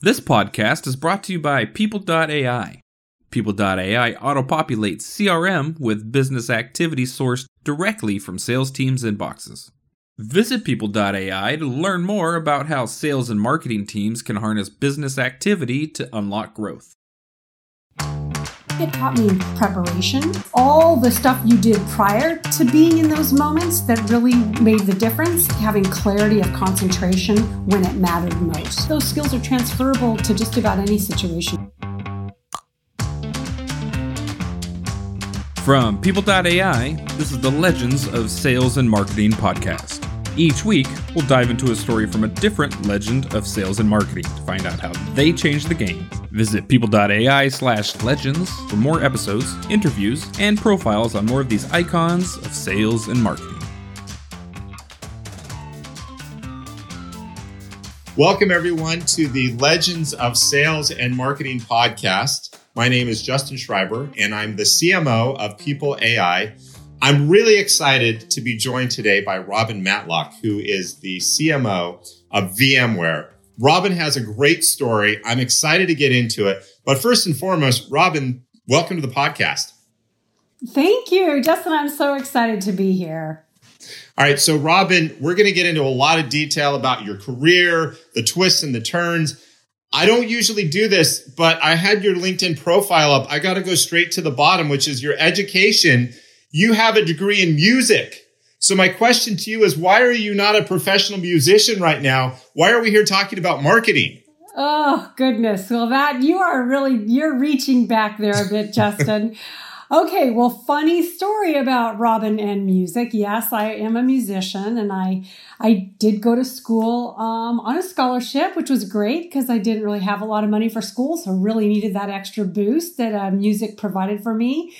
This podcast is brought to you by People.ai. People.ai auto-populates CRM with business activity sourced directly from sales teams' inboxes. Visit People.ai to learn more about how sales and marketing teams can harness business activity to unlock growth. It taught me preparation. All the stuff you did prior to being in those moments that really made the difference, having clarity of concentration when it mattered most. Those skills are transferable to just about any situation. From People.ai, this is the Legends of Sales and Marketing podcast. Each week, we'll dive into a story from a different legend of sales and marketing to find out how they changed the game. Visit people.ai slash legends for more episodes, interviews, and profiles on more of these icons of sales and marketing. Welcome, everyone, to the Legends of Sales and Marketing podcast. My name is Justin Shriber, and I'm the CMO of People AI. I'm really excited to be joined today by Robin Matlock, who is the CMO of VMware. Robin has a great story. I'm excited to get into it. But first and foremost, Robin, welcome to the podcast. Thank you, Justin. I'm so excited to be here. All right. So, Robin, we're going to get into a lot of detail about your career, the twists and the turns. I don't usually do this, but I had your LinkedIn profile up. I got to go straight to the bottom, which is your education you have a degree in music. So my question to you is why are you not a professional musician right now? Why are we here talking about marketing? Oh, goodness. Well, that you are really you're reaching back there a bit, Justin. Okay, well, funny story about Robin and music. Yes, I am a musician, and I I did go to school um, on a scholarship, which was great because I didn't really have a lot of money for school, so really needed that extra boost that uh, music provided for me.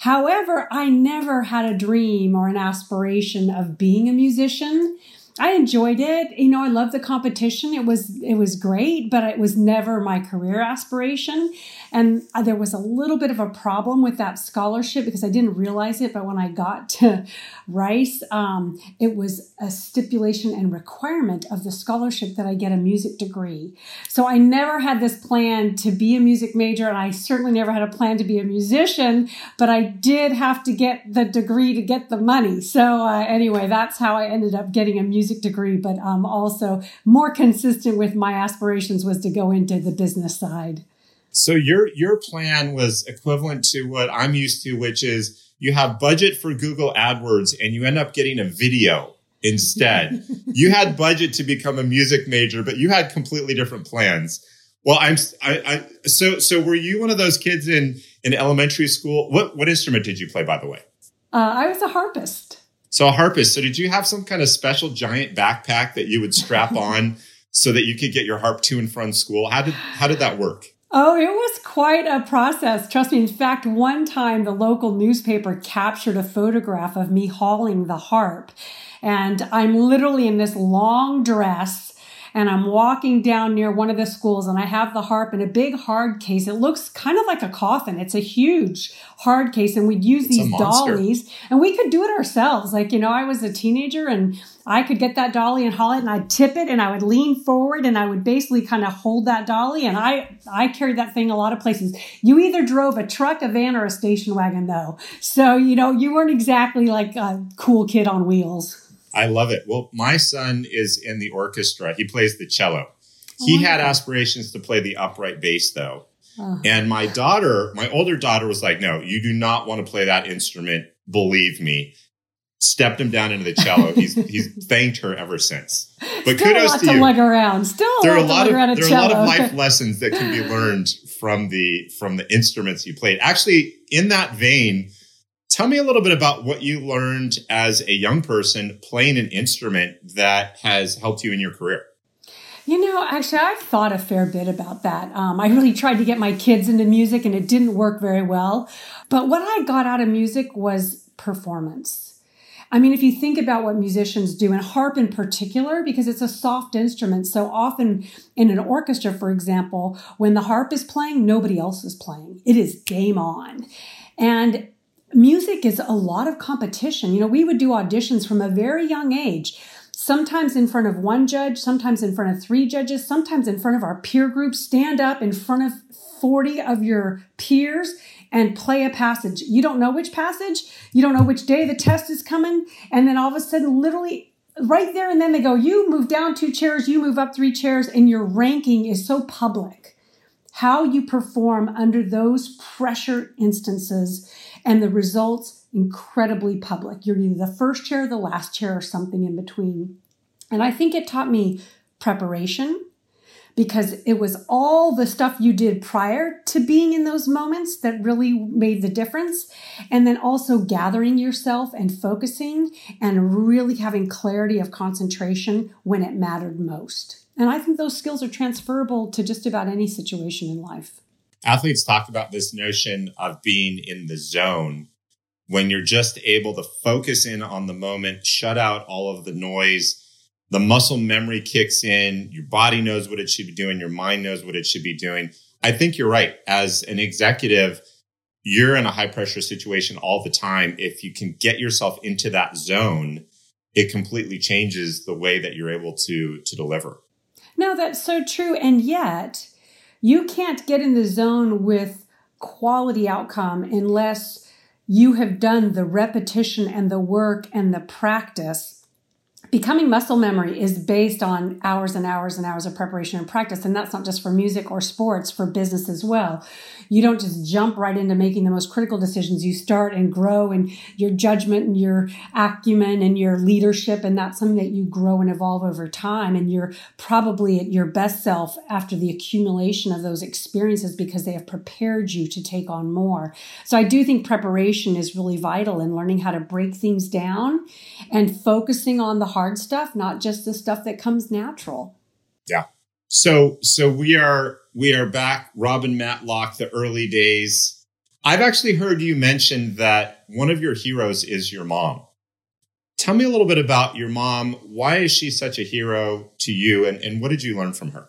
However, I never had a dream or an aspiration of being a musician. I enjoyed it. You know, I loved the competition. It was it was great, but it was never my career aspiration. And there was a little bit of a problem with that scholarship because I didn't realize it. But when I got to Rice, um, it was a stipulation and requirement of the scholarship that I get a music degree. So I never had this plan to be a music major, and I certainly never had a plan to be a musician. But I did have to get the degree to get the money. So uh, anyway, that's how I ended up getting a music degree. But um, also more consistent with my aspirations was to go into the business side. So your your plan was equivalent to what I'm used to, which is you have budget for Google AdWords and you end up getting a video instead. you had budget to become a music major, but you had completely different plans. Well, I'm I, I so so were you one of those kids in in elementary school? What what instrument did you play, by the way? Uh, I was a harpist. So a harpist. So did you have some kind of special giant backpack that you would strap on so that you could get your harp to and from school? How did how did that work? Oh, it was quite a process. Trust me. In fact, one time the local newspaper captured a photograph of me hauling the harp. And I'm literally in this long dress and I'm walking down near one of the schools and I have the harp in a big hard case. It looks kind of like a coffin. It's a huge hard case and we'd use it's these dollies and we could do it ourselves. Like, you know, I was a teenager and I could get that dolly and haul it and I'd tip it and I would lean forward and I would basically kind of hold that dolly and I I carried that thing a lot of places. You either drove a truck, a van, or a station wagon though. So, you know, you weren't exactly like a cool kid on wheels. I love it. Well, my son is in the orchestra. He plays the cello. Oh, he oh, had aspirations to play the upright bass though. Oh. And my daughter, my older daughter was like, no, you do not want to play that instrument. Believe me. Stepped him down into the cello. He's he's thanked her ever since. But Still kudos to, to you. Lug around. Still there are a lot of there are a lot of life lessons that can be learned from the from the instruments you played. Actually, in that vein, Tell me a little bit about what you learned as a young person playing an instrument that has helped you in your career. You know, actually, I've thought a fair bit about that. Um, I really tried to get my kids into music and it didn't work very well. But what I got out of music was performance. I mean, if you think about what musicians do, and harp in particular, because it's a soft instrument, so often in an orchestra, for example, when the harp is playing, nobody else is playing. It is game on. And music is a lot of competition. You know, we would do auditions from a very young age. sometimes in front of one judge, sometimes in front of three judges, sometimes in front of our peer group, stand up in front of 40 of your peers and play a passage. You don't know which passage, you don't know which day the test is coming, and then all of a sudden, literally right there and then they go, You move down two chairs, you move up three chairs, and your ranking is so public. How you perform under those pressure instances and the results incredibly public. You're either the first chair, the last chair, or something in between. And I think it taught me preparation because it was all the stuff you did prior to being in those moments that really made the difference. And then also gathering yourself and focusing and really having clarity of concentration when it mattered most. And I think those skills are transferable to just about any situation in life. Athletes talk about this notion of being in the zone when you're just able to focus in on the moment, shut out all of the noise the muscle memory kicks in, your body knows what it should be doing, your mind knows what it should be doing. I think you're right. As an executive, you're in a high pressure situation all the time. If you can get yourself into that zone, it completely changes the way that you're able to to deliver. No, that's so true. And yet, you can't get in the zone with quality outcome unless you have done the repetition and the work and the practice becoming muscle memory is based on hours and hours and hours of preparation and practice. And that's not just for music or sports, for business as well. You don't just jump right into making the most critical decisions. You start and grow in your judgment and your acumen and your leadership. And that's something that you grow and evolve over time. And you're probably at your best self after the accumulation of those experiences because they have prepared you to take on more. So I do think preparation is really vital in learning how to break things down and focusing on the hard stuff, not just the stuff that comes natural. Yeah. So so we are we are back, Robin Matlock, the early days. I've actually heard you mention that one of your heroes is your mom. Tell me a little bit about your mom. Why is she such a hero to you and, and what did you learn from her?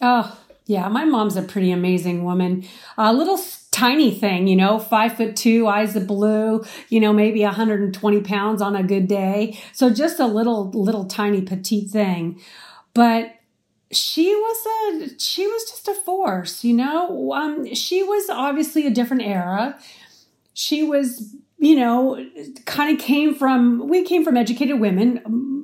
Oh, yeah, my mom's a pretty amazing woman. A little tiny thing, you know, five foot two, eyes of blue, you know, maybe 120 pounds on a good day. So just a little, little tiny petite thing. But she was a she was just a force you know um she was obviously a different era she was you know kind of came from we came from educated women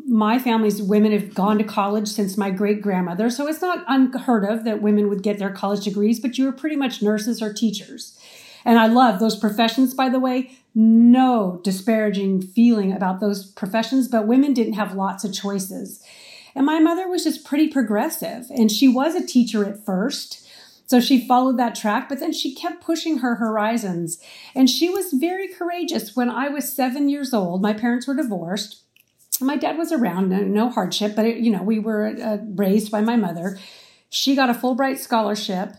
my family's women have gone to college since my great grandmother so it's not unheard of that women would get their college degrees but you were pretty much nurses or teachers and i love those professions by the way no disparaging feeling about those professions but women didn't have lots of choices and my mother was just pretty progressive. And she was a teacher at first. So she followed that track, but then she kept pushing her horizons. And she was very courageous. When I was seven years old, my parents were divorced. My dad was around, no hardship, but it, you know, we were uh, raised by my mother. She got a Fulbright scholarship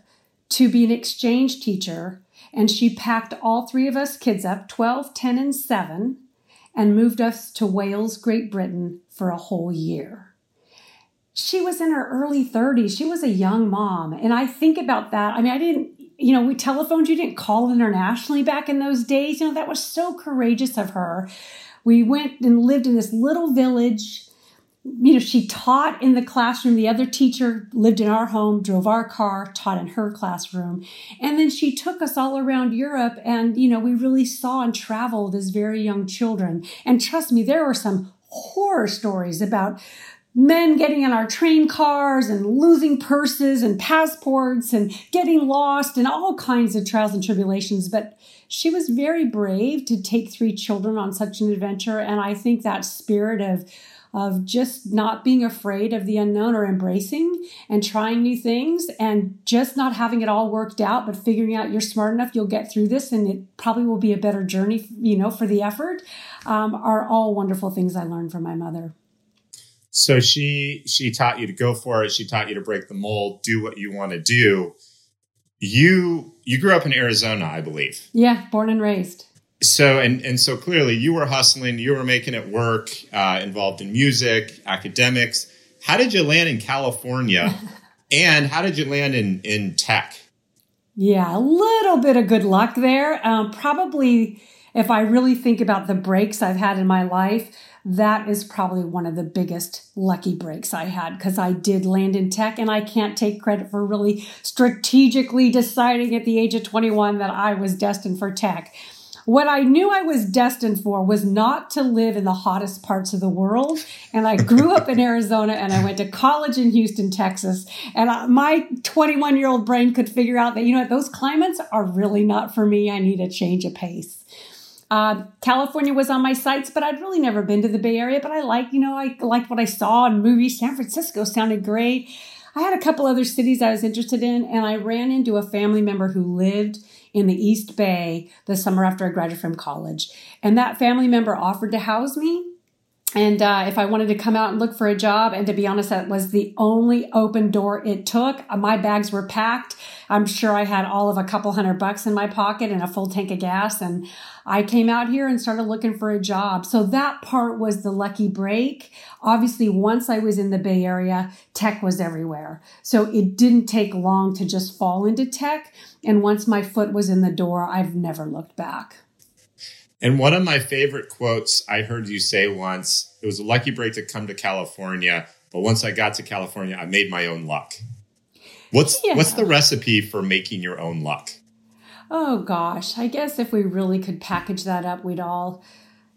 to be an exchange teacher, and she packed all three of us kids up 12, 10, and 7 and moved us to Wales, Great Britain for a whole year she was in her early 30s. She was a young mom. And I think about that. I mean, I didn't, you know, we telephoned, you didn't call internationally back in those days. You know, that was so courageous of her. We went and lived in this little village. You know, she taught in the classroom. The other teacher lived in our home, drove our car, taught in her classroom. And then she took us all around Europe. And, you know, we really saw and traveled as very young children. And trust me, there were some horror stories about men getting in our train cars and losing purses and passports and getting lost and all kinds of trials and tribulations. But she was very brave to take three children on such an adventure. And I think that spirit of of just not being afraid of the unknown or embracing and trying new things and just not having it all worked out, but figuring out you're smart enough, you'll get through this, and it probably will be a better journey, you know, for the effort, um, are all wonderful things I learned from my mother. So she she taught you to go for it. She taught you to break the mold, do what you want to do. You you grew up in Arizona, I believe. Yeah, born and raised. So and and so clearly you were hustling, you were making it work, uh, involved in music, academics. How did you land in California, and how did you land in in tech? Yeah, a little bit of good luck there. Um, probably if I really think about the breaks I've had in my life, that is probably one of the biggest lucky breaks I had because I did land in tech and I can't take credit for really strategically deciding at the age of 21 that I was destined for tech. What I knew I was destined for was not to live in the hottest parts of the world. And I grew up in Arizona and I went to college in Houston, Texas. And I, my 21 year old brain could figure out that, you know what, those climates are really not for me. I need a change of pace. Uh, California was on my sights, but I'd really never been to the Bay Area. But I like, you know, I liked what I saw in movies. San Francisco sounded great. I had a couple other cities I was interested in, and I ran into a family member who lived in the East Bay the summer after I graduated from college. And that family member offered to house me. And uh, if I wanted to come out and look for a job, and to be honest, that was the only open door it took. Uh, my bags were packed. I'm sure I had all of a couple hundred bucks in my pocket and a full tank of gas. And I came out here and started looking for a job. So that part was the lucky break. Obviously, once I was in the Bay Area, tech was everywhere. So it didn't take long to just fall into tech. And once my foot was in the door, I've never looked back. And one of my favorite quotes I heard you say once it was a lucky break to come to California, but once I got to California, I made my own luck. What's yeah. what's the recipe for making your own luck? Oh gosh, I guess if we really could package that up, we'd all,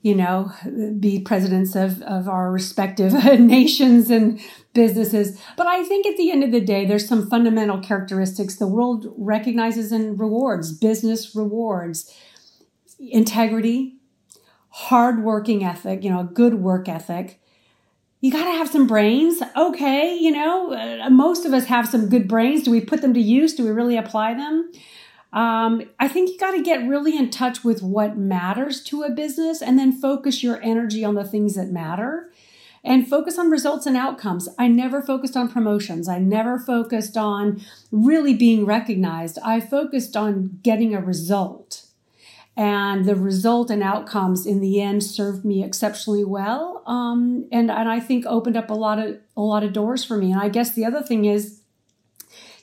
you know, be presidents of, of our respective nations and businesses. But I think at the end of the day, there's some fundamental characteristics the world recognizes and rewards, business rewards, integrity, hard working ethic, you know, a good work ethic. You got to have some brains. Okay, you know, uh, most of us have some good brains. Do we put them to use? Do we really apply them? Um, I think you got to get really in touch with what matters to a business and then focus your energy on the things that matter and focus on results and outcomes. I never focused on promotions. I never focused on really being recognized. I focused on getting a result. And the result and outcomes in the end served me exceptionally well. Um, and, and I think opened up a lot of a lot of doors for me. And I guess the other thing is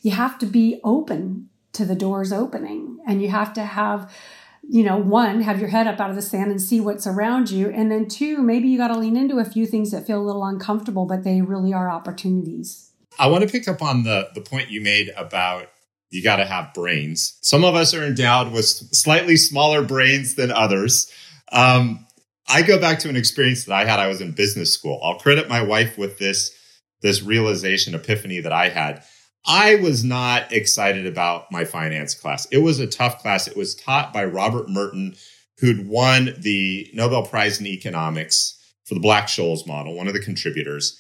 you have to be open to the doors opening. And you have to have, you know, one, have your head up out of the sand and see what's around you. And then two, maybe you got to lean into a few things that feel a little uncomfortable, but they really are opportunities. I want to pick up on the the point you made about you got to have brains. Some of us are endowed with slightly smaller brains than others. Um, I go back to an experience that I had. I was in business school. I'll credit my wife with this this realization, epiphany that I had. I was not excited about my finance class. It was a tough class. It was taught by Robert Merton, who'd won the Nobel Prize in economics for the Black Scholes model, one of the contributors.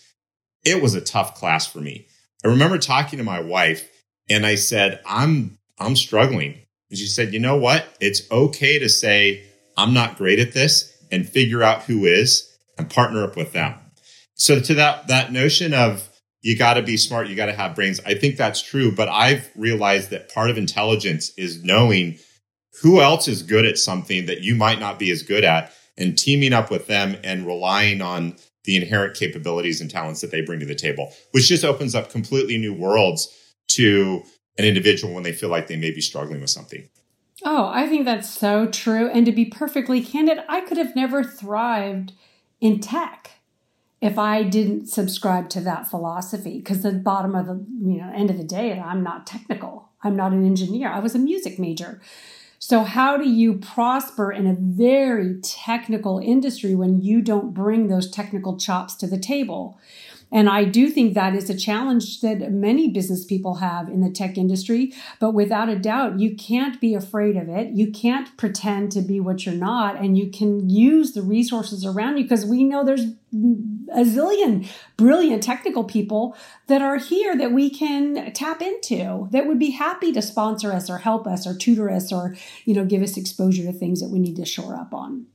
It was a tough class for me. I remember talking to my wife and I said, I'm, I'm struggling. And she said, you know what? It's okay to say, I'm not great at this and figure out who is and partner up with them. So to that, that notion of you got to be smart, you got to have brains. I think that's true, but I've realized that part of intelligence is knowing who else is good at something that you might not be as good at and teaming up with them and relying on the inherent capabilities and talents that they bring to the table, which just opens up completely new worlds to an individual when they feel like they may be struggling with something. Oh, I think that's so true. And to be perfectly candid, I could have never thrived in tech if I didn't subscribe to that philosophy. Because the bottom of the you know end of the day, I'm not technical. I'm not an engineer. I was a music major. So how do you prosper in a very technical industry when you don't bring those technical chops to the table? And I do think that is a challenge that many business people have in the tech industry. But without a doubt, you can't be afraid of it. You can't pretend to be what you're not. And you can use the resources around you because we know there's a zillion brilliant technical people that are here that we can tap into that would be happy to sponsor us or help us or tutor us or you know give us exposure to things that we need to shore up on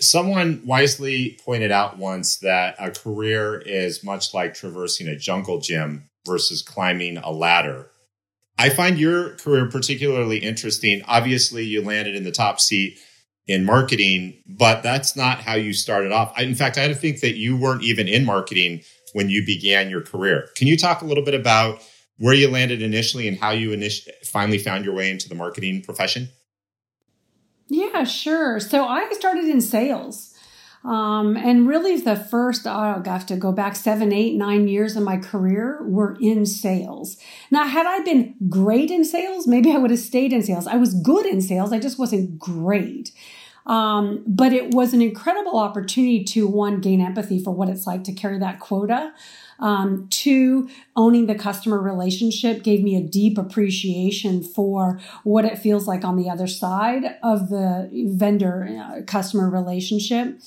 Someone wisely pointed out once that a career is much like traversing a jungle gym versus climbing a ladder. I find your career particularly interesting. Obviously, you landed in the top seat in marketing, but that's not how you started off. I, in fact, I had to think that you weren't even in marketing when you began your career. Can you talk a little bit about where you landed initially and how you init- finally found your way into the marketing profession? Yeah, sure. So I started in sales. Um, and really, the first, oh, I have to go back seven, eight, nine years of my career were in sales. Now, had I been great in sales, maybe I would have stayed in sales. I was good in sales, I just wasn't great. Um, but it was an incredible opportunity to one, gain empathy for what it's like to carry that quota. Um, two, owning the customer relationship gave me a deep appreciation for what it feels like on the other side of the vendor uh, customer relationship.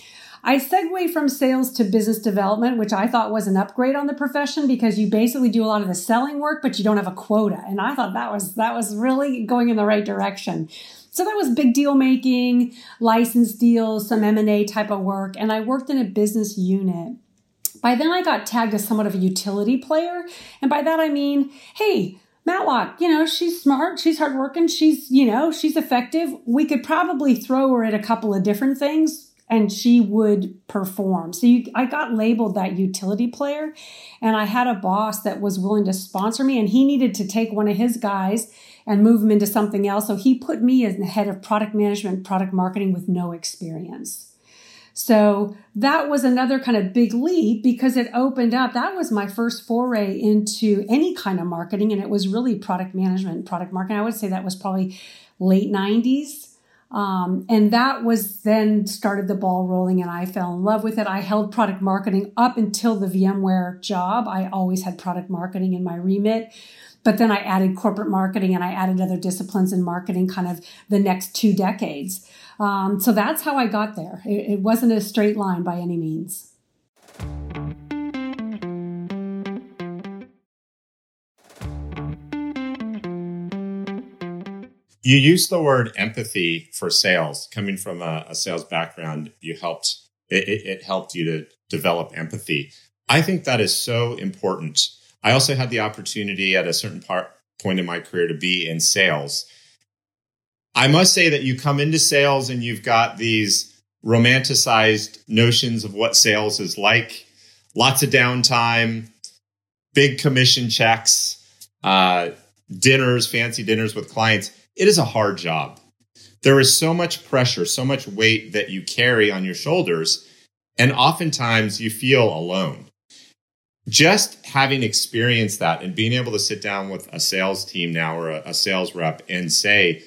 I segue from sales to business development, which I thought was an upgrade on the profession because you basically do a lot of the selling work, but you don't have a quota. And I thought that was that was really going in the right direction. So that was big deal making, license deals, some M&A type of work, and I worked in a business unit. By then I got tagged as somewhat of a utility player, and by that I mean, hey, Matlock, you know, she's smart, she's hardworking, she's, you know, she's effective. We could probably throw her at a couple of different things and she would perform. So you, I got labeled that utility player, and I had a boss that was willing to sponsor me, and he needed to take one of his guys and move him into something else. So he put me as the head of product management, product marketing with no experience. So that was another kind of big leap because it opened up. That was my first foray into any kind of marketing, and it was really product management, product marketing. I would say that was probably late 90s um, and that was then started the ball rolling, and I fell in love with it. I held product marketing up until the VMware job. I always had product marketing in my remit. But then I added corporate marketing and I added other disciplines in marketing kind of the next two decades. Um, so that's how I got there. It, it wasn't a straight line by any means. You used the word empathy for sales. Coming from a, a sales background, you helped it, it, it helped you to develop empathy. I think that is so important. I also had the opportunity at a certain part point in my career to be in sales. I must say that you come into sales and you've got these romanticized notions of what sales is like. Lots of downtime, big commission checks, uh, dinners, fancy dinners with clients it is a hard job. There is so much pressure, so much weight that you carry on your shoulders, and oftentimes you feel alone. Just having experienced that and being able to sit down with a sales team now or a, a sales rep and say,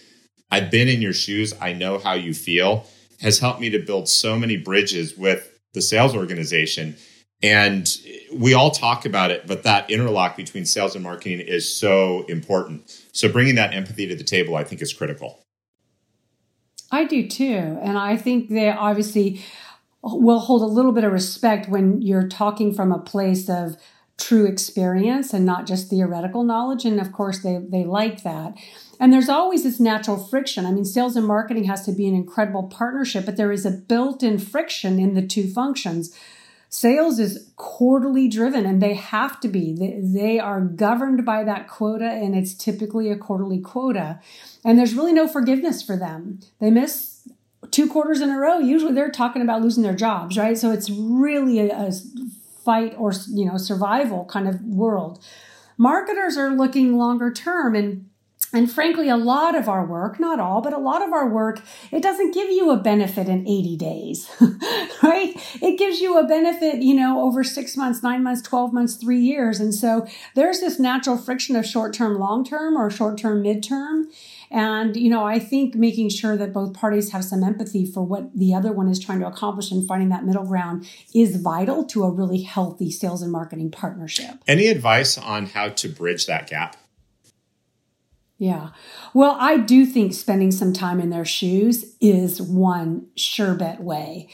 I've been in your shoes, I know how you feel, has helped me to build so many bridges with the sales organization. And we all talk about it, but that interlock between sales and marketing is so important. So bringing that empathy to the table, I think, is critical. I do too. And I think they obviously will hold a little bit of respect when you're talking from a place of true experience and not just theoretical knowledge. And of course, they, they like that. And there's always this natural friction. I mean, sales and marketing has to be an incredible partnership, but there is a built in friction in the two functions. Sales is quarterly driven and they have to be. They, are governed by that quota and it's typically a quarterly quota. And there's really no forgiveness for them. They miss two quarters in a row. Usually they're talking about losing their jobs, right? So it's really a, a fight or, you know, survival kind of world. Marketers are looking longer term and and frankly, a lot of our work, not all, but a lot of our work, it doesn't give you a benefit in 80 days, right? It gives you a benefit, you know, over six months, nine months, 12 months, three years. And so there's this natural friction of short term, long term, or short term, mid term. And, you know, I think making sure that both parties have some empathy for what the other one is trying to accomplish and finding that middle ground is vital to a really healthy sales and marketing partnership. Any advice on how to bridge that gap? Yeah. Well, I do think spending some time in their shoes is one sure bet way.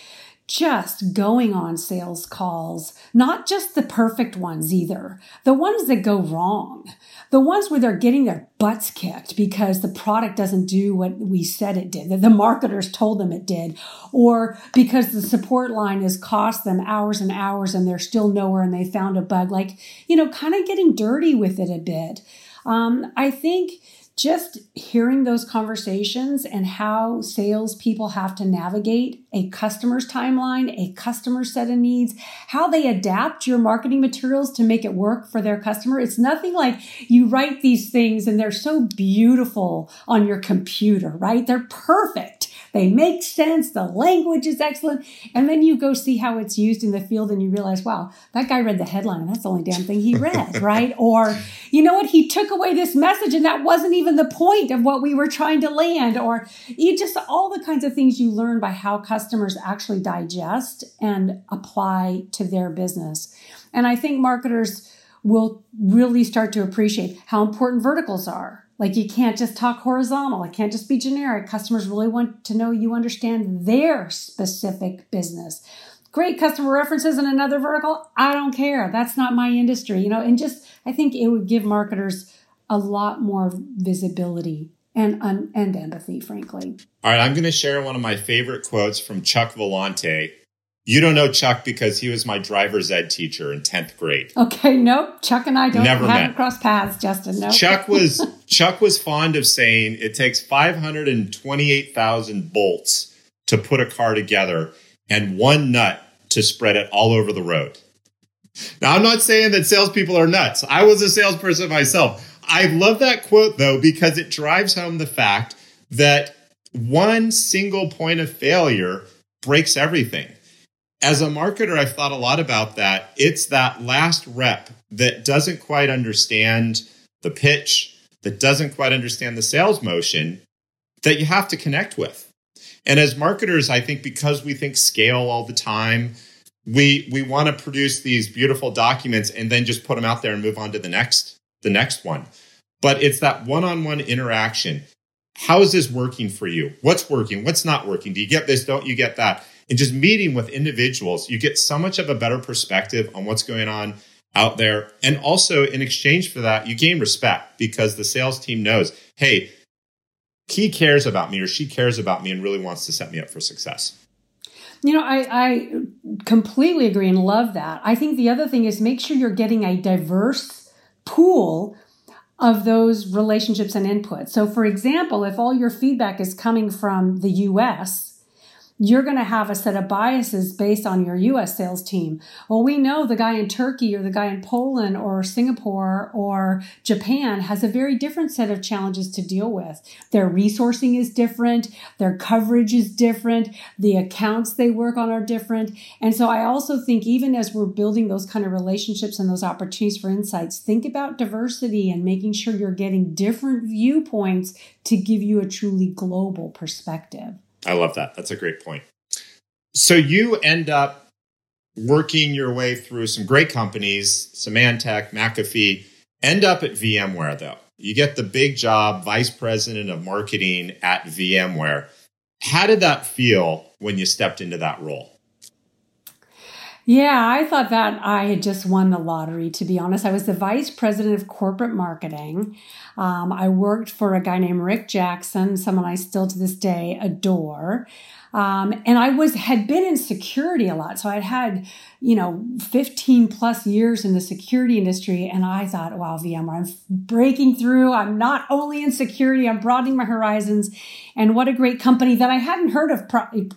Just going on sales calls, not just the perfect ones either, the ones that go wrong, the ones where they're getting their butts kicked because the product doesn't do what we said it did, that the marketers told them it did, or because the support line has cost them hours and hours and they're still nowhere and they found a bug. Like, you know, kind of getting dirty with it a bit. Um, I think just hearing those conversations and how salespeople have to navigate a customer's timeline, a customer set of needs, how they adapt your marketing materials to make it work for their customer. It's nothing like you write these things and they're so beautiful on your computer, right? They're perfect they make sense, the language is excellent. And then you go see how it's used in the field and you realize, wow, that guy read the headline and that's the only damn thing he read, right? Or, you know what, he took away this message and that wasn't even the point of what we were trying to land. Or you just all the kinds of things you learn by how customers actually digest and apply to their business. And I think marketers will really start to appreciate how important verticals are. Like you can't just talk horizontal. It can't just be generic. Customers really want to know you understand their specific business. Great customer references in another vertical. I don't care. That's not my industry, you know, and just I think it would give marketers a lot more visibility and and empathy, frankly. All right, I'm going to share one of my favorite quotes from Chuck Vellante, you don't know Chuck because he was my driver's ed teacher in 10th grade. Okay, nope. Chuck and I don't Never have crossed paths, Justin. No. Chuck was Chuck was fond of saying it takes 528,000 bolts to put a car together and one nut to spread it all over the road. Now, I'm not saying that salespeople are nuts. I was a salesperson myself. I love that quote though because it drives home the fact that one single point of failure breaks everything as a marketer, I've thought a lot about that. It's that last rep that doesn't quite understand the pitch, that doesn't quite understand the sales motion that you have to connect with. And as marketers, I think because we think scale all the time, we we want to produce these beautiful documents and then just put them out there and move on to the next the next one. But it's that one-on-one interaction. How is this working for you? What's working? What's not working? Do you get this? Don't you get that? And just meeting with individuals, you get so much of a better perspective on what's going on out there. And also, in exchange for that, you gain respect because the sales team knows, hey, he cares about me or she cares about me and really wants to set me up for success. You know, I, I completely agree and love that. I think the other thing is make sure you're getting a diverse pool of those relationships and input. So, for example, if all your feedback is coming from the US, you're going to have a set of biases based on your US sales team. Well, we know the guy in Turkey or the guy in Poland or Singapore or Japan has a very different set of challenges to deal with. Their resourcing is different, their coverage is different, the accounts they work on are different. And so I also think even as we're building those kind of relationships and those opportunities for insights, think about diversity and making sure you're getting different viewpoints to give you a truly global perspective. I love that. That's a great point. So you end up working your way through some great companies, Symantec, McAfee, end up at VMware though. You get the big job, vice president of marketing at VMware. How did that feel when you stepped into that role? Yeah, I thought that I had just won the lottery, to be honest. I was the vice president of corporate marketing. Um, I worked for a guy named Rick Jackson, someone I still to this day adore. Um, and I was had been in security a lot, so I'd had you know 15 plus years in the security industry, and I thought, wow, VMware, I'm breaking through. I'm not only in security, I'm broadening my horizons, and what a great company that I hadn't heard of.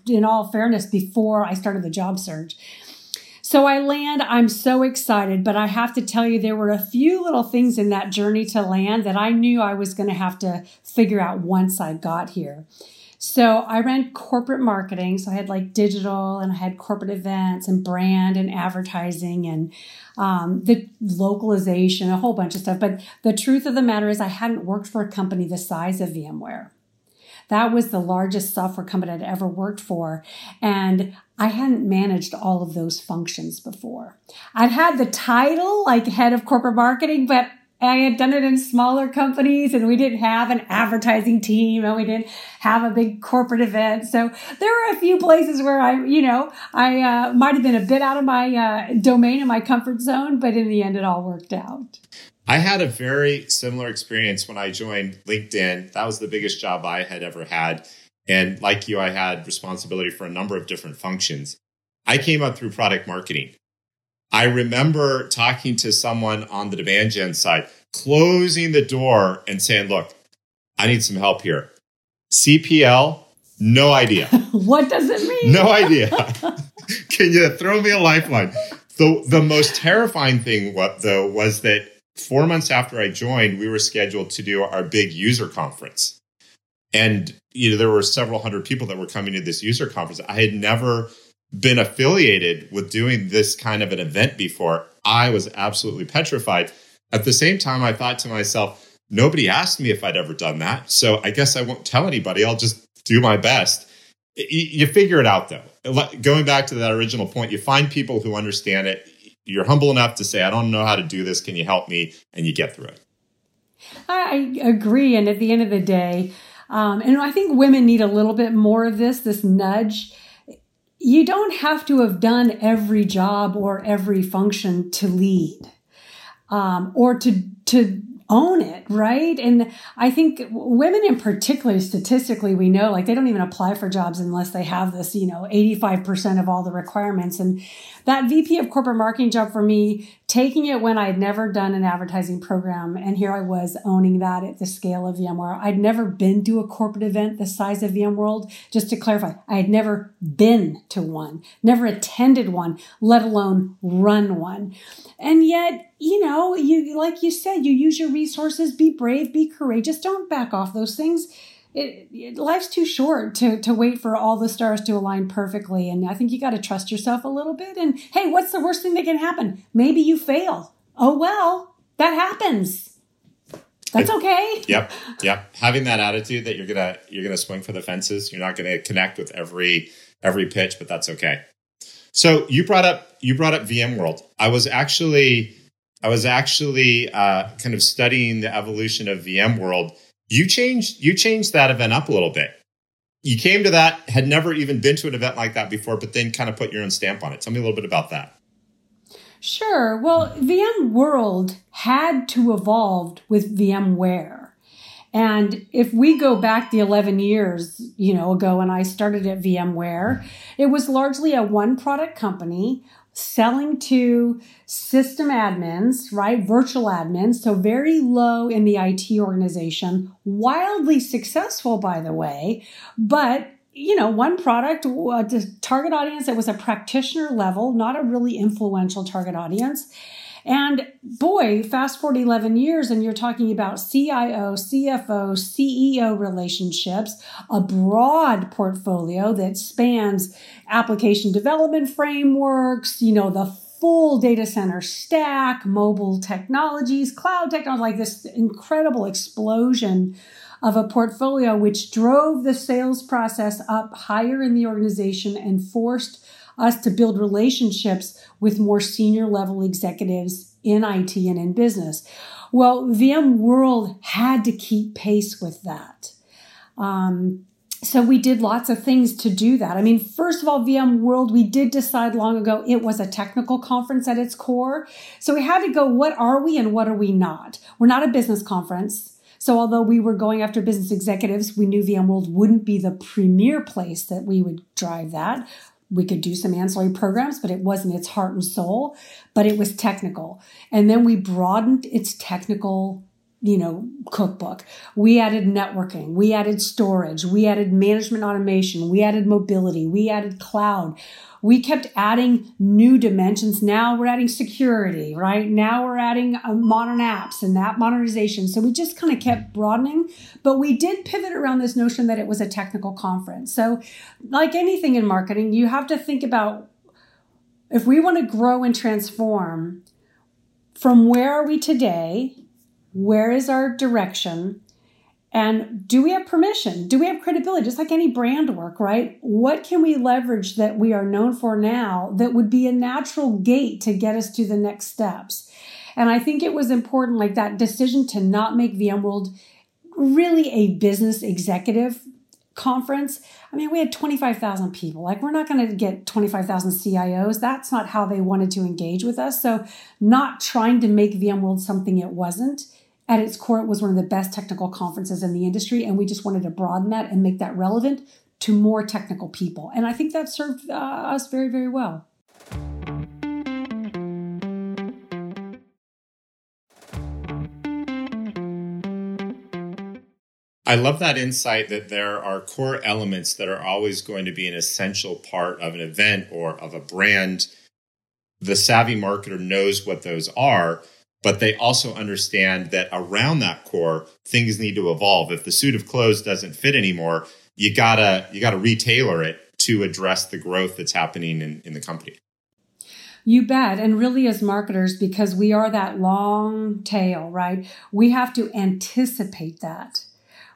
In all fairness, before I started the job search. So I land, I'm so excited, but I have to tell you, there were a few little things in that journey to land that I knew I was going to have to figure out once I got here. So I ran corporate marketing. So I had like digital and I had corporate events and brand and advertising and um, the localization, a whole bunch of stuff. But the truth of the matter is, I hadn't worked for a company the size of VMware. That was the largest software company I'd ever worked for. And I hadn't managed all of those functions before. I'd had the title like head of corporate marketing, but I had done it in smaller companies and we didn't have an advertising team and we didn't have a big corporate event. So there were a few places where I, you know, I uh, might have been a bit out of my uh, domain and my comfort zone, but in the end, it all worked out. I had a very similar experience when I joined LinkedIn. That was the biggest job I had ever had. And like you, I had responsibility for a number of different functions. I came up through product marketing. I remember talking to someone on the demand gen side, closing the door and saying, Look, I need some help here. CPL, no idea. what does it mean? No idea. Can you throw me a lifeline? The, the most terrifying thing, what, though, was that four months after I joined, we were scheduled to do our big user conference. And you know, there were several hundred people that were coming to this user conference. I had never been affiliated with doing this kind of an event before. I was absolutely petrified. At the same time, I thought to myself, nobody asked me if I'd ever done that. So I guess I won't tell anybody. I'll just do my best. You figure it out though. Going back to that original point, you find people who understand it. You're humble enough to say, I don't know how to do this. Can you help me? And you get through it. I agree. And at the end of the day, um, and I think women need a little bit more of this, this nudge. You don't have to have done every job or every function to lead um, or to, to own it, right? And I think women in particular, statistically, we know like they don't even apply for jobs unless they have this, you know, 85% of all the requirements. And that VP of corporate marketing job for me, taking it when I'd never done an advertising program. And here I was owning that at the scale of VMware. I'd never been to a corporate event the size of VMworld. Just to clarify, I had never been to one, never attended one, let alone run one. And yet, you know, you, like you said, you use your resources, be brave, be courageous, don't back off those things. It, it, life's too short to to wait for all the stars to align perfectly. And i think you got to trust yourself a little bit and hey what's the worst thing that can happen? Maybe you fail. Oh well that happens. That's okay. Yep. Yep. Having that attitude that you're gonna you're gonna swing for the fences you're not gonna connect with every every pitch but that's okay. So you brought up you brought up vmworld i was actually i was actually uh, kind of studying the evolution of vmworld you changed you changed that event up a little bit. You came to that, had never even been to an event like that before, but then kind of put your own stamp on it. Tell me a little bit about that. Sure. Well, VMworld had to evolve with VMware. And if we go back the 11 years, you know, ago when I started at VMware, it was largely a one product company selling to system admins, right? Virtual admins. So very low in the IT organization, wildly successful, by the way, but you know, one product, uh, target audience that was a practitioner level, not a really influential target audience. And boy, fast forward 11 years, and you're talking about CIO, CFO, CEO relationships, a broad portfolio that spans application development frameworks, you know, the full data center stack, mobile technologies, cloud technology, like this incredible explosion of a portfolio which drove the sales process up higher in the organization and forced us to build relationships with more senior level executives in IT and in business. Well, VMworld had to keep pace with that. Um, so we did lots of things to do that. I mean, first of all, VMworld, we did decide long ago it was a technical conference at its core. So we had to go, what are we and what are we not? We're not a business conference. So although we were going after business executives, we knew VMworld wouldn't be the premier place that we would drive that we could do some ancillary programs, but it wasn't its heart and soul, but it was technical. And then we broadened its technical, you know, cookbook. We added networking, we added storage, we added management automation, we added mobility, we added cloud we kept adding new dimensions. Now we're adding security, right? Now we're adding uh, modern apps and app modernization. So we just kind of kept broadening, but we did pivot around this notion that it was a technical conference. So, like anything in marketing, you have to think about if we want to grow and transform, from where are we today? Where is our direction? And do we have permission? Do we have credibility? Just like any brand work, right? What can we leverage that we are known for now that would be a natural gate to get us to the next steps? And I think it was important, like that decision to not make VMworld really a business executive conference. I mean, we had 25,000 people. Like, we're not going to get 25,000 CIOs. That's not how they wanted to engage with us. So, not trying to make VMworld something it wasn't at its core, it was one of the best technical conferences in the industry, and we just wanted to broaden that and make that relevant to more technical people. And I think that served uh, us very, very well. I love that insight that there are core elements that are always going to be an essential part of an event or of a brand. The savvy marketer knows what those are but they also understand that around that core, things need to evolve. If the suit of clothes doesn't fit anymore, you gotta you gotta retailor it to address the growth that's happening in, in the company. You bet. And really, as marketers, because we are that long tail, right? We have to anticipate that.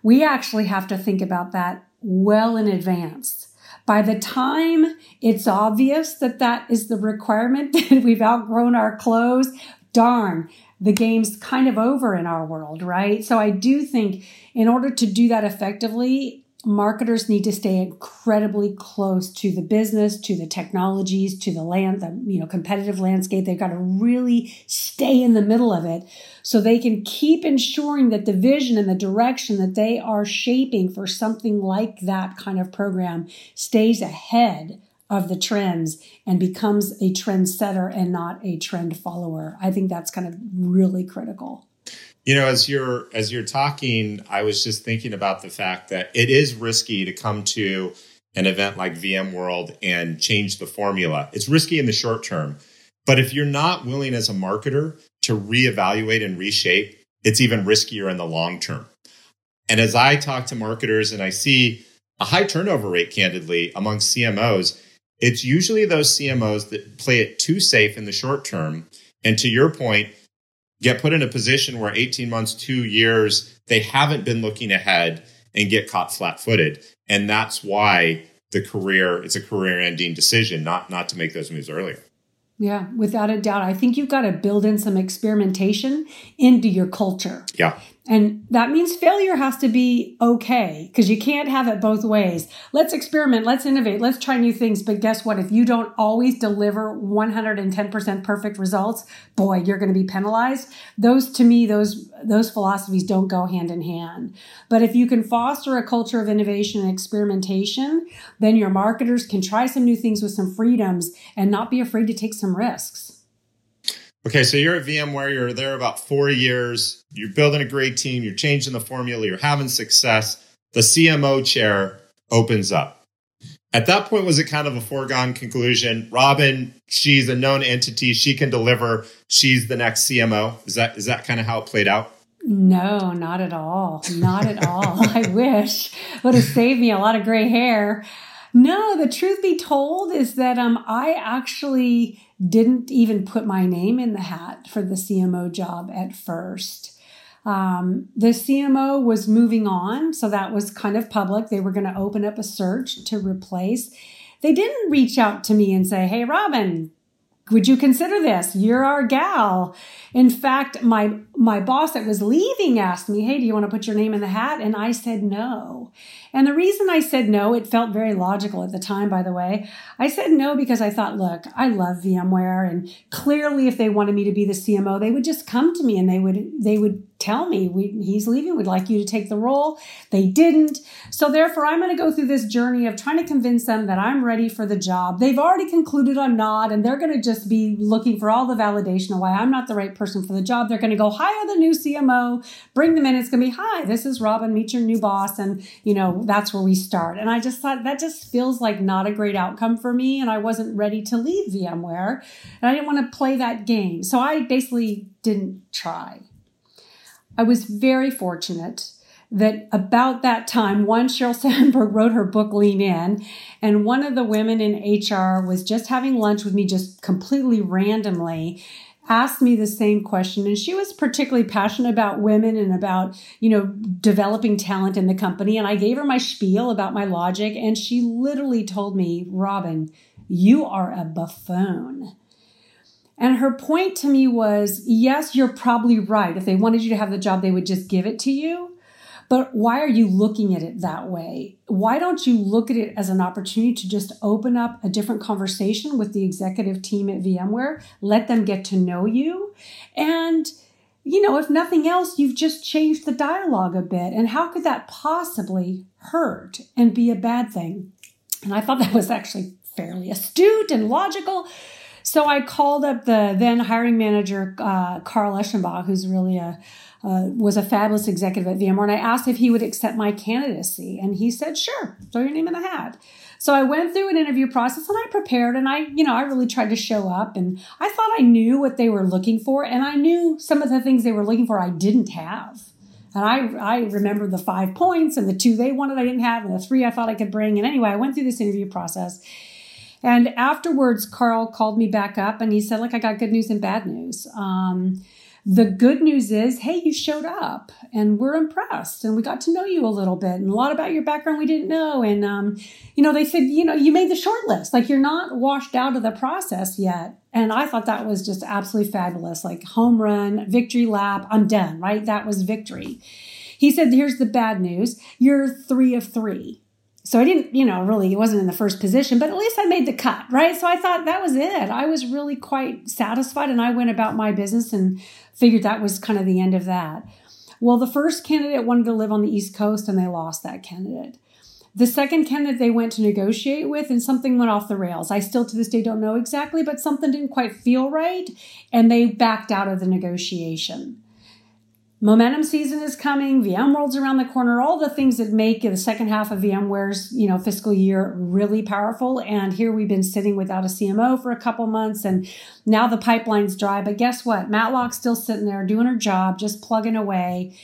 We actually have to think about that well in advance. By the time it's obvious that that is the requirement, that we've outgrown our clothes, darn, the game's kind of over in our world, right? So I do think in order to do that effectively, marketers need to stay incredibly close to the business to the technologies to the land the you know competitive landscape they've got to really stay in the middle of it so they can keep ensuring that the vision and the direction that they are shaping for something like that kind of program stays ahead of the trends and becomes a trendsetter and not a trend follower i think that's kind of really critical you know, as you're as you're talking, I was just thinking about the fact that it is risky to come to an event like VMworld and change the formula. It's risky in the short term, but if you're not willing as a marketer to reevaluate and reshape, it's even riskier in the long term. And as I talk to marketers and I see a high turnover rate, candidly, among CMOs, it's usually those CMOs that play it too safe in the short term. And to your point, get put in a position where 18 months, two years, they haven't been looking ahead and get caught flat footed. And that's why the career, it's a career ending decision, not, not to make those moves earlier. Yeah, without a doubt. I think you've got to build in some experimentation into your culture. Yeah. And that means failure has to be okay because you can't have it both ways. Let's experiment, let's innovate, let's try new things. But guess what? If you don't always deliver 110% perfect results, boy, you're going to be penalized. Those to me, those those philosophies don't go hand in hand. But if you can foster a culture of innovation and experimentation, then your marketers can try some new things with some freedoms and not be afraid to take some risks. Okay, so you're at VMware, you're there about four years, you're building a great team, you're changing the formula, you're having success. The CMO chair opens up. At that point, was it kind of a foregone conclusion? Robin, she's a known entity, she can deliver, she's the next CMO. Is that is that kind of how it played out? No, not at all. Not at all. I wish would have saved me a lot of gray hair. No, the truth be told is that um, I actually didn't even put my name in the hat for the CMO job at first. Um, the CMO was moving on, so that was kind of public. They were going to open up a search to replace. They didn't reach out to me and say, Hey, Robin, would you consider this? You're our gal. In fact, my my boss that was leaving asked me, "Hey, do you want to put your name in the hat?" And I said no. And the reason I said no, it felt very logical at the time, by the way. I said no because I thought, look, I love VMware, and clearly, if they wanted me to be the CMO, they would just come to me and they would they would tell me he's leaving. We'd like you to take the role. They didn't. So therefore, I'm going to go through this journey of trying to convince them that I'm ready for the job. They've already concluded I'm not, and they're going to just be looking for all the validation of why I'm not the right person for the job. They're going to go hire the new CMO, bring them in. It's going to be, hi, this is Robin, meet your new boss. And, you know, Mm-hmm. that's where we start. And I just thought that just feels like not a great outcome for me. And I wasn't ready to leave VMware. And I didn't want to play that game. So I basically didn't try. I was very fortunate that about that time, one, Sheryl Sandberg wrote her book Lean In, and one of the women in HR was just having lunch with me just completely randomly asked me the same question and she was particularly passionate about women and about you know developing talent in the company and i gave her my spiel about my logic and she literally told me robin you are a buffoon and her point to me was yes, you're probably right. If they wanted you to have the job, they would just give it to you. But why are you looking at it that way? Why don't you look at it as an opportunity to just open up a different conversation with the executive team at VMware, let them get to know you? And, you know, if nothing else, you've just changed the dialogue a bit. And how could that possibly hurt and be a bad thing? And I thought that was actually fairly astute and logical. So I called up the then hiring manager, uh, Carl Eschenbach, who's really a uh, was a fabulous executive at VMware, and I asked if he would accept my candidacy, and he said, "Sure, throw your name in the hat." So I went through an interview process and I prepared and I, you know, I really tried to show up and I thought I knew what they were looking for and I knew some of the things they were looking for I didn't have. And I, I remember the five points and the two they wanted I didn't have and the three I thought I could bring. And anyway, I went through this interview process. And afterwards, Carl called me back up and he said, Look, I got good news and bad news. Um, the good news is, hey, you showed up and we're impressed and we got to know you a little bit and a lot about your background we didn't know. And, um, you know, they said, you know, you made the short list, like you're not washed out of the process yet. And I thought that was just absolutely fabulous, like home run, victory lap, I'm done, right? That was victory. He said, here's the bad news you're three of three. So I didn't, you know, really, it wasn't in the first position, but at least I made the cut, right? So I thought that was it. I was really quite satisfied and I went about my business and figured that was kind of the end of that. Well, the first candidate wanted to live on the East Coast and they lost that candidate. The second candidate they went to negotiate with, and something went off the rails. I still to this day don't know exactly, but something didn't quite feel right, and they backed out of the negotiation. Momentum season is coming. VMworld's around the corner. All the things that make the second half of VMware's you know fiscal year really powerful. And here we've been sitting without a CMO for a couple months, and now the pipeline's dry. But guess what? Matlock's still sitting there doing her job, just plugging away.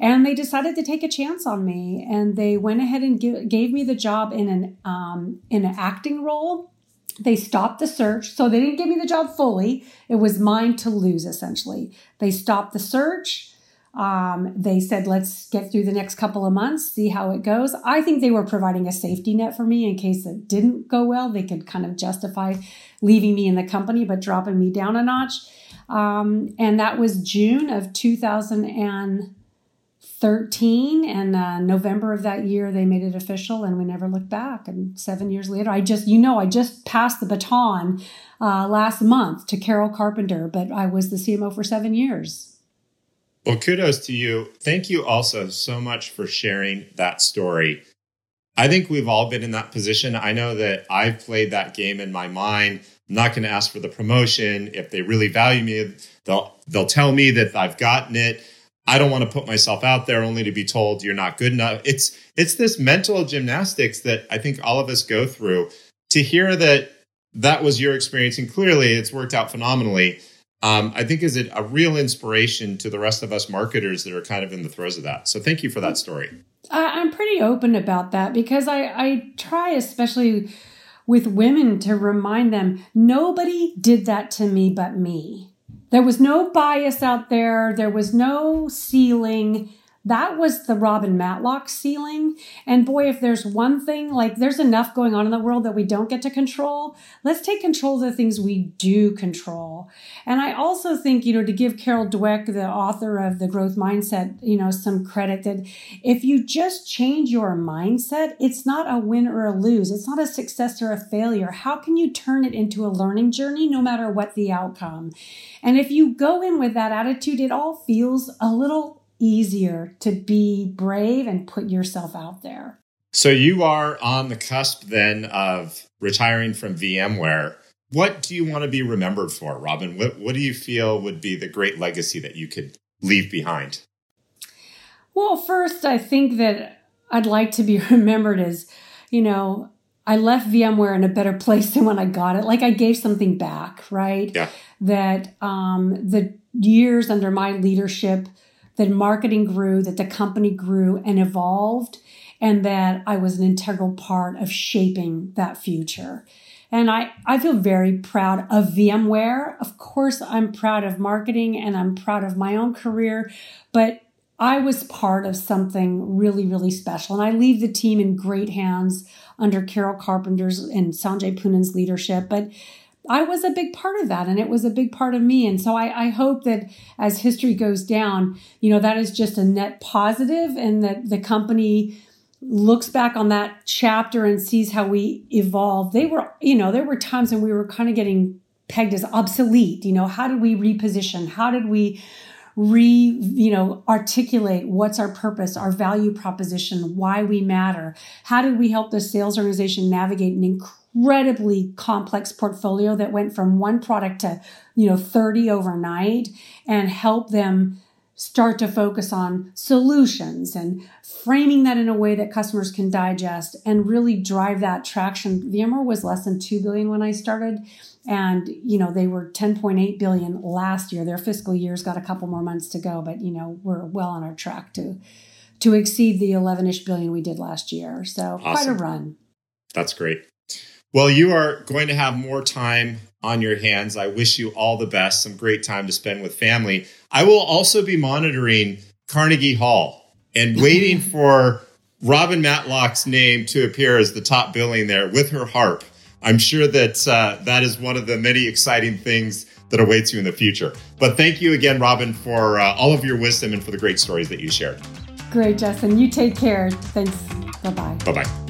And they decided to take a chance on me, and they went ahead and give, gave me the job in an um, in an acting role they stopped the search. So they didn't give me the job fully. It was mine to lose, essentially. They stopped the search. Um, they said, let's get through the next couple of months, see how it goes. I think they were providing a safety net for me in case it didn't go well. They could kind of justify leaving me in the company, but dropping me down a notch. Um, and that was June of 2013. And uh, November of that year, they made it official and we never looked back. And seven years later, I just, you know, I just passed the baton uh, last month to Carol Carpenter, but I was the CMO for seven years. Well, kudos to you. Thank you also so much for sharing that story. I think we've all been in that position. I know that I've played that game in my mind. I'm not going to ask for the promotion. If they really value me, they'll they'll tell me that I've gotten it. I don't want to put myself out there only to be told you're not good enough. It's it's this mental gymnastics that I think all of us go through. To hear that that was your experience and clearly it's worked out phenomenally um, I think is it a real inspiration to the rest of us marketers that are kind of in the throes of that. So thank you for that story. I'm pretty open about that because I, I try, especially with women, to remind them nobody did that to me but me. There was no bias out there, there was no ceiling that was the Robin Matlock ceiling. And boy, if there's one thing, like there's enough going on in the world that we don't get to control, let's take control of the things we do control. And I also think, you know, to give Carol Dweck, the author of The Growth Mindset, you know, some credit that if you just change your mindset, it's not a win or a lose. It's not a success or a failure. How can you turn it into a learning journey no matter what the outcome? And if you go in with that attitude, it all feels a little easier to be brave and put yourself out there. So you are on the cusp then of retiring from VMware. What do you want to be remembered for, Robin? What, what do you feel would be the great legacy that you could leave behind? Well, first, I think that I'd like to be remembered as, you know, I left VMware in a better place than when I got it. Like I gave something back, right? Yeah. That um, the years under my leadership that marketing grew, that the company grew and evolved, and that I was an integral part of shaping that future. And I, I feel very proud of VMware. Of course, I'm proud of marketing and I'm proud of my own career, but I was part of something really, really special. And I leave the team in great hands under Carol Carpenter's and Sanjay Poonan's leadership. But I was a big part of that and it was a big part of me. And so I, I, hope that as history goes down, you know, that is just a net positive and that the company looks back on that chapter and sees how we evolved. They were, you know, there were times when we were kind of getting pegged as obsolete. You know, how did we reposition? How did we re, you know, articulate what's our purpose, our value proposition, why we matter? How did we help the sales organization navigate an incredible incredibly complex portfolio that went from one product to, you know, 30 overnight and help them start to focus on solutions and framing that in a way that customers can digest and really drive that traction. VMware was less than 2 billion when I started and you know they were 10.8 billion last year. Their fiscal year's got a couple more months to go, but you know we're well on our track to to exceed the 11ish billion we did last year. So awesome. quite a run. That's great. Well, you are going to have more time on your hands. I wish you all the best, some great time to spend with family. I will also be monitoring Carnegie Hall and waiting for Robin Matlock's name to appear as the top billing there with her harp. I'm sure that uh, that is one of the many exciting things that awaits you in the future. But thank you again, Robin, for uh, all of your wisdom and for the great stories that you shared. Great, Justin. You take care. Thanks. Bye bye. Bye bye.